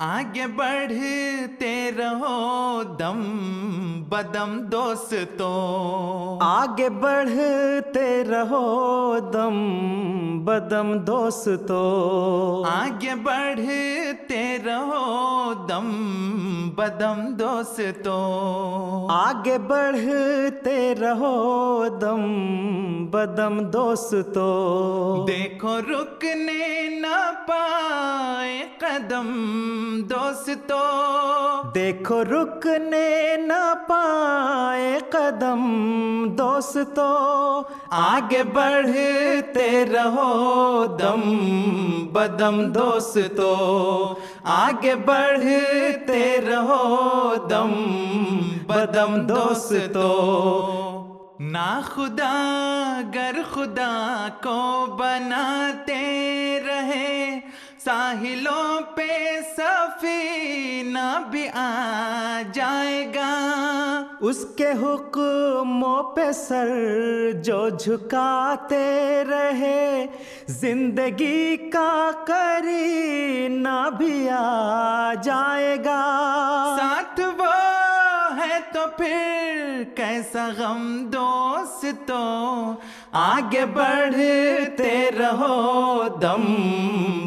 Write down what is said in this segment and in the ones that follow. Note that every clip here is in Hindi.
आगे बढ़ते रहो दम बदम दोस्तों। आगे बढ़ते रहो दम बदम दोस्तों। आगे बढ़ते रहो दम बदम दोस्तों। आगे बढ़ते रहो दम बदम दोस्तों। देखो रुकने न पाए कदम दोस्तों। देखो रुकने न पाए कदम, दोस्तों। आगे बढ़ते रहो दम, बदम, दोस्तों। आगे बढ़ते रहो दम, बदम, दोस्तों। ना खुदा गर खुदा को बनाते रहे साहिलों पे सफीना भी आ जाएगा। उसके हुक्मों पे सर जो झुकाते रहे, ज़िंदगी का करीना भी आ जाएगा। साथ वो तो फिर कैसा गम दोस्तों? आगे बढ़ते रहो, दम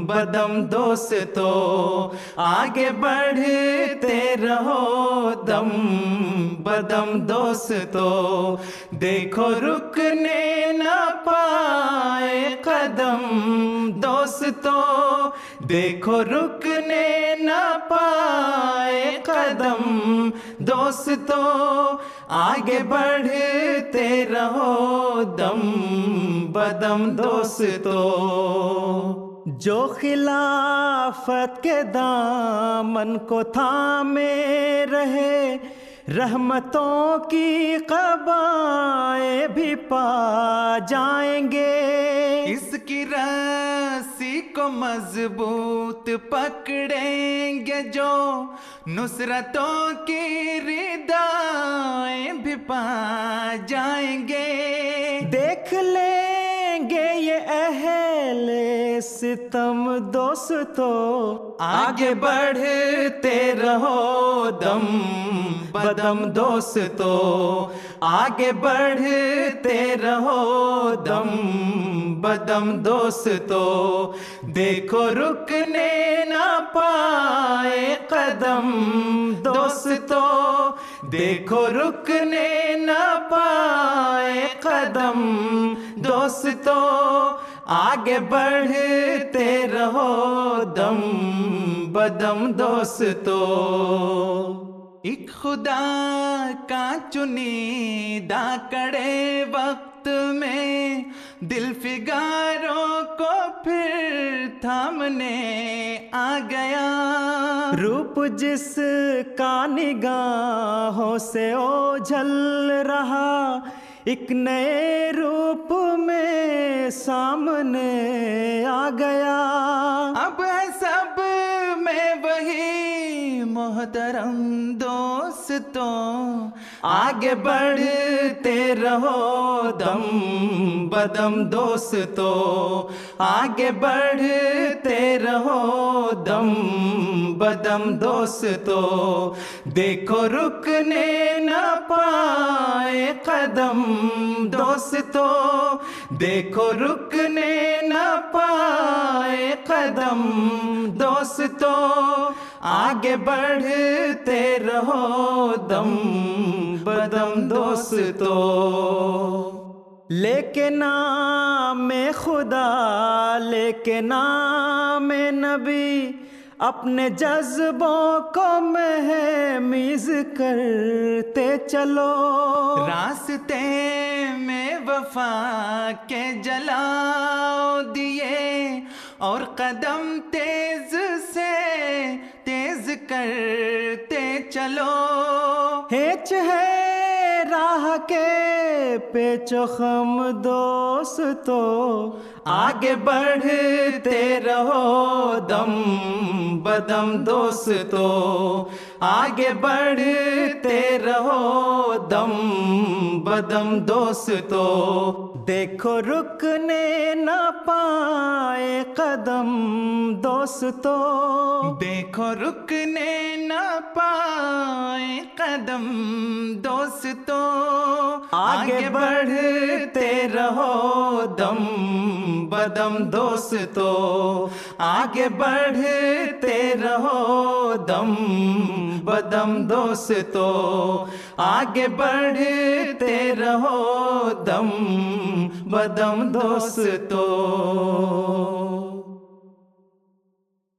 बदम दोस्तों। आगे बढ़ते रहो, दम बदम दोस्तों। देखो रुकने न पाए कदम दोस्तों। देखो रुकने न पाए कदम दोस्तों, आगे बढ़ते रहो, दम बदम दोस्तों। जो खिलाफत के दामन को थामे रहे, रहमतों की कबाए भी पा जाएँगे। इसकी रस्सी को मज़बूत पकड़ेंगे जो नुसरतों की रिदाएँ भी पा जाएँगे। देख लेंगे ये अहले सितम दोस्तों आगे बढ़ते रहो दम, बदम दोस्तों। आगे बढ़ते रहो दम, बदम दोस्तों। देखो रुकने ना पाए कदम, दोस्तों। देखो रुकने ना पाए कदम, दोस्तों। आगे बढ़ते रहो, दम बदम दोस्तों। एक खुदा का चुनीदा कड़े वक्त में, दिल फिगारों को फिर थामने आ गया। रूप जिस का निगाहों से ओझल रहा एक नए रूप में सामने आ गया। अब है सब में वही मोहतरम दोस्तों आगे बढ़ते रहो, दम बदम दोस्तों। आगे बढ़ते रहो, दम बदम दोस्तों। देखो रुकने न पाए कदम दोस्तों। देखो रुकने न पाए कदम दोस्तों। आगे बढ़ते रहो, दम बदम दोस्तों। लेके नाम खुदा, लेके नाम नबी। अपने जज्बों को महमीज करते चलो। रास्ते में वफा के जलाओ दिए, और कदम तेज से करते चलो। हेच है राह के पे खम दोस्तों आगे बढ़ते रहो दम बदम दोस्तों आगे बढ़ते रहो, दम बदम दोस्तों। देखो रुकने न पाए कदम दोस्तों। देखो रुकने न पाए कदम दोस्तों। आगे बढ़ते रहो, दम बदम दोस्तों आगे बढ़ते रहो दम बदम दोस्तों आगे बढ़ते रहो दम बदम दोस्तों।